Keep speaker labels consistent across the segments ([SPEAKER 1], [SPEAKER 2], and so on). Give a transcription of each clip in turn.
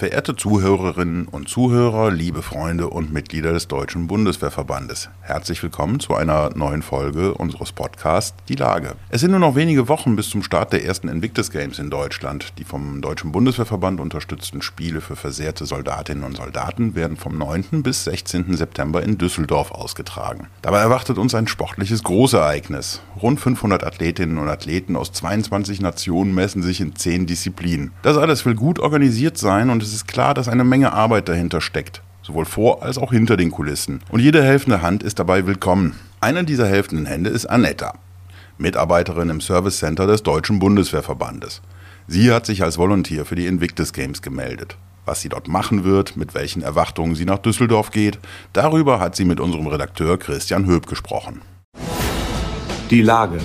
[SPEAKER 1] Verehrte Zuhörerinnen und Zuhörer, liebe Freunde und Mitglieder des Deutschen Bundeswehrverbandes, herzlich willkommen zu einer neuen Folge unseres Podcasts Die Lage. Es sind nur noch wenige Wochen bis zum Start der ersten Invictus Games in Deutschland. Die vom Deutschen Bundeswehrverband unterstützten Spiele für versehrte Soldatinnen und Soldaten werden vom 9. bis 16. September in Düsseldorf ausgetragen. Dabei erwartet uns ein sportliches Großereignis. Rund 500 Athletinnen und Athleten aus 22 Nationen messen sich in 10 Disziplinen. Das alles will gut organisiert sein und es es ist klar, dass eine Menge Arbeit dahinter steckt, sowohl vor als auch hinter den Kulissen. Und jede helfende Hand ist dabei willkommen. Eine dieser helfenden Hände ist Anetta, Mitarbeiterin im Service Center des Deutschen Bundeswehrverbandes. Sie hat sich als Volunteer für die Invictus Games gemeldet. Was sie dort machen wird, mit welchen Erwartungen sie nach Düsseldorf geht, darüber hat sie mit unserem Redakteur Christian Höb gesprochen.
[SPEAKER 2] Die Lage.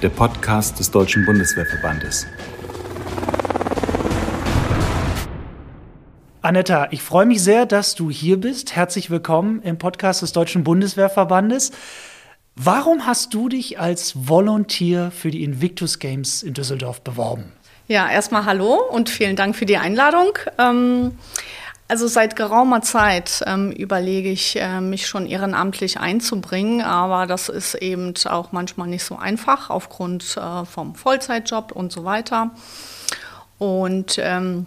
[SPEAKER 2] Der Podcast des Deutschen Bundeswehrverbandes.
[SPEAKER 3] Anetta, ich freue mich sehr, dass du hier bist. Herzlich willkommen im Podcast des Deutschen Bundeswehrverbandes. Warum hast du dich als Volunteer für die Invictus Games in Düsseldorf beworben?
[SPEAKER 4] Ja, erstmal hallo und vielen Dank für die Einladung. Ähm, also seit geraumer Zeit ähm, überlege ich, äh, mich schon ehrenamtlich einzubringen, aber das ist eben auch manchmal nicht so einfach aufgrund äh, vom Vollzeitjob und so weiter. Und ähm,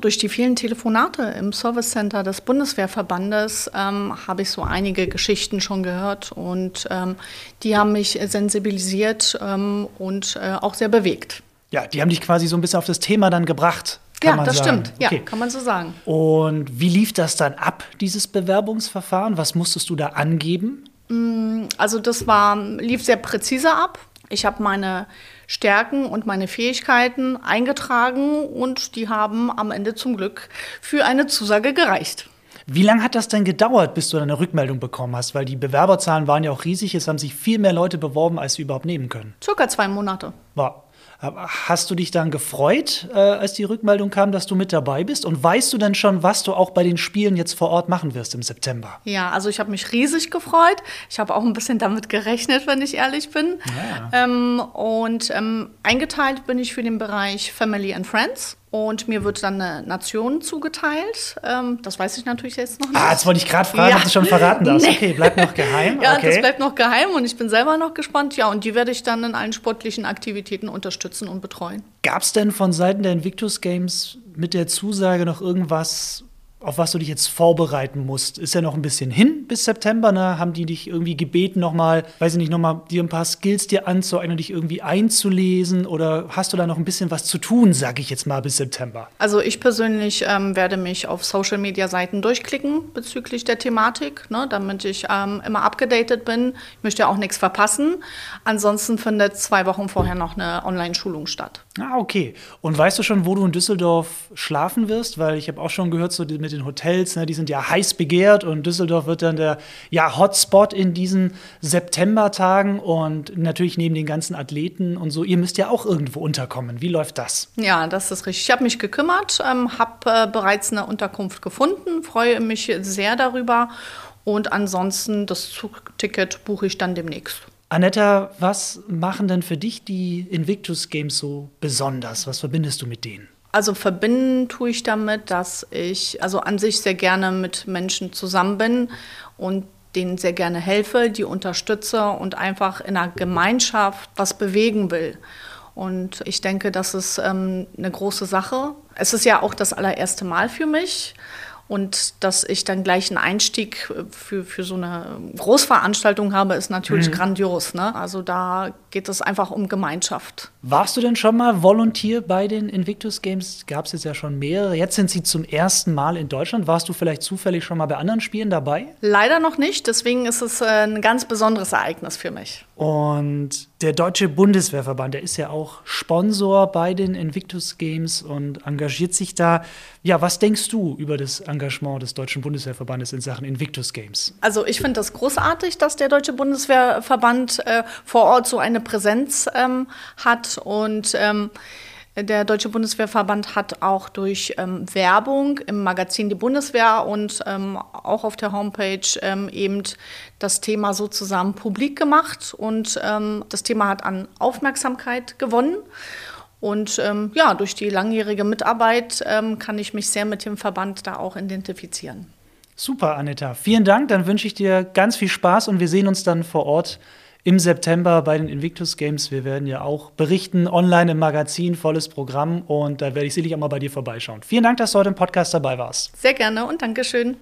[SPEAKER 4] durch die vielen Telefonate im Service Center des Bundeswehrverbandes ähm, habe ich so einige Geschichten schon gehört und ähm, die haben mich sensibilisiert ähm, und äh, auch sehr bewegt.
[SPEAKER 3] Ja, die haben dich quasi so ein bisschen auf das Thema dann gebracht.
[SPEAKER 4] ja, das sagen. stimmt. Ja, kann man so sagen.
[SPEAKER 3] Und wie lief das dann ab, dieses Bewerbungsverfahren? Was musstest du da angeben?
[SPEAKER 4] Mm, also das war, lief sehr präzise ab. Ich habe meine Stärken und meine Fähigkeiten eingetragen und die haben am Ende zum Glück für eine Zusage gereicht.
[SPEAKER 3] Wie lange hat das denn gedauert, bis du eine Rückmeldung bekommen hast? Weil die Bewerberzahlen waren ja auch riesig. Es haben sich viel mehr Leute beworben, als sie überhaupt nehmen können.
[SPEAKER 4] Circa zwei Monate.
[SPEAKER 3] War. Hast du dich dann gefreut, äh, als die Rückmeldung kam, dass du mit dabei bist? Und weißt du denn schon, was du auch bei den Spielen jetzt vor Ort machen wirst im September?
[SPEAKER 4] Ja, also ich habe mich riesig gefreut. Ich habe auch ein bisschen damit gerechnet, wenn ich ehrlich bin. Ja. Ähm, und ähm, eingeteilt bin ich für den Bereich Family and Friends. Und mir wird dann eine Nation zugeteilt. Ähm, das weiß ich natürlich jetzt noch nicht.
[SPEAKER 3] Ah, jetzt wollte ich gerade fragen, ja. ob du schon verraten darfst. Nee. Okay, bleibt noch geheim.
[SPEAKER 4] ja,
[SPEAKER 3] okay.
[SPEAKER 4] das bleibt noch geheim und ich bin selber noch gespannt. Ja, und die werde ich dann in allen sportlichen Aktivitäten unterstützen und betreuen.
[SPEAKER 3] Gab es denn von Seiten der Invictus Games mit der Zusage noch irgendwas, auf was du dich jetzt vorbereiten musst. Ist ja noch ein bisschen hin bis September, ne? Haben die dich irgendwie gebeten, nochmal, weiß ich nicht, nochmal dir ein paar Skills dir anzueignen, dich irgendwie einzulesen? Oder hast du da noch ein bisschen was zu tun, sag ich jetzt mal, bis September?
[SPEAKER 4] Also ich persönlich ähm, werde mich auf Social Media Seiten durchklicken bezüglich der Thematik, ne? damit ich ähm, immer abgedatet bin. Ich möchte auch nichts verpassen. Ansonsten findet zwei Wochen vorher noch eine Online-Schulung statt.
[SPEAKER 3] Ah, okay. Und weißt du schon, wo du in Düsseldorf schlafen wirst? Weil ich habe auch schon gehört, so mit den Hotels, ne, die sind ja heiß begehrt und Düsseldorf wird dann der ja, Hotspot in diesen Septembertagen und natürlich neben den ganzen Athleten und so. Ihr müsst ja auch irgendwo unterkommen. Wie läuft das?
[SPEAKER 4] Ja, das ist richtig. Ich habe mich gekümmert, ähm, habe äh, bereits eine Unterkunft gefunden, freue mich sehr darüber und ansonsten das Zugticket buche ich dann demnächst.
[SPEAKER 3] Anetta, was machen denn für dich die Invictus Games so besonders? Was verbindest du mit denen?
[SPEAKER 4] Also verbinden tue ich damit, dass ich also an sich sehr gerne mit Menschen zusammen bin und denen sehr gerne helfe, die unterstütze und einfach in einer Gemeinschaft was bewegen will. Und ich denke, das ist ähm, eine große Sache. Es ist ja auch das allererste Mal für mich. Und dass ich dann gleich einen Einstieg für, für so eine Großveranstaltung habe, ist natürlich mhm. grandios. Ne? Also da geht es einfach um Gemeinschaft.
[SPEAKER 3] Warst du denn schon mal Volontier bei den Invictus Games? Gab es jetzt ja schon mehrere. Jetzt sind sie zum ersten Mal in Deutschland. Warst du vielleicht zufällig schon mal bei anderen Spielen dabei?
[SPEAKER 4] Leider noch nicht. Deswegen ist es äh, ein ganz besonderes Ereignis für mich.
[SPEAKER 3] Und der Deutsche Bundeswehrverband, der ist ja auch Sponsor bei den Invictus Games und engagiert sich da. Ja, was denkst du über das Engagement des Deutschen Bundeswehrverbandes in Sachen Invictus Games?
[SPEAKER 4] Also ich finde das großartig, dass der Deutsche Bundeswehrverband äh, vor Ort so eine Präsenz ähm, hat und ähm, der Deutsche Bundeswehrverband hat auch durch ähm, Werbung im Magazin Die Bundeswehr und ähm, auch auf der Homepage ähm, eben das Thema sozusagen publik gemacht und ähm, das Thema hat an Aufmerksamkeit gewonnen. Und ähm, ja, durch die langjährige Mitarbeit ähm, kann ich mich sehr mit dem Verband da auch identifizieren.
[SPEAKER 3] Super, Anita. Vielen Dank. Dann wünsche ich dir ganz viel Spaß und wir sehen uns dann vor Ort im September bei den Invictus Games. Wir werden ja auch berichten, online im Magazin, volles Programm und da werde ich sicherlich auch mal bei dir vorbeischauen. Vielen Dank, dass du heute im Podcast dabei warst.
[SPEAKER 4] Sehr gerne und Dankeschön.